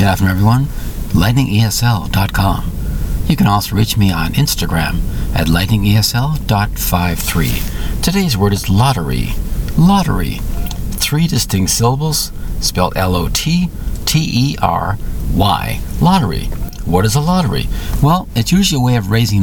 Good afternoon, everyone. LightningESL.com. You can also reach me on Instagram at lightningesl.53. Today's word is lottery. Lottery. Three distinct syllables, spelled L O T T E R Y. Lottery. What is a lottery? Well, it's usually a way of raising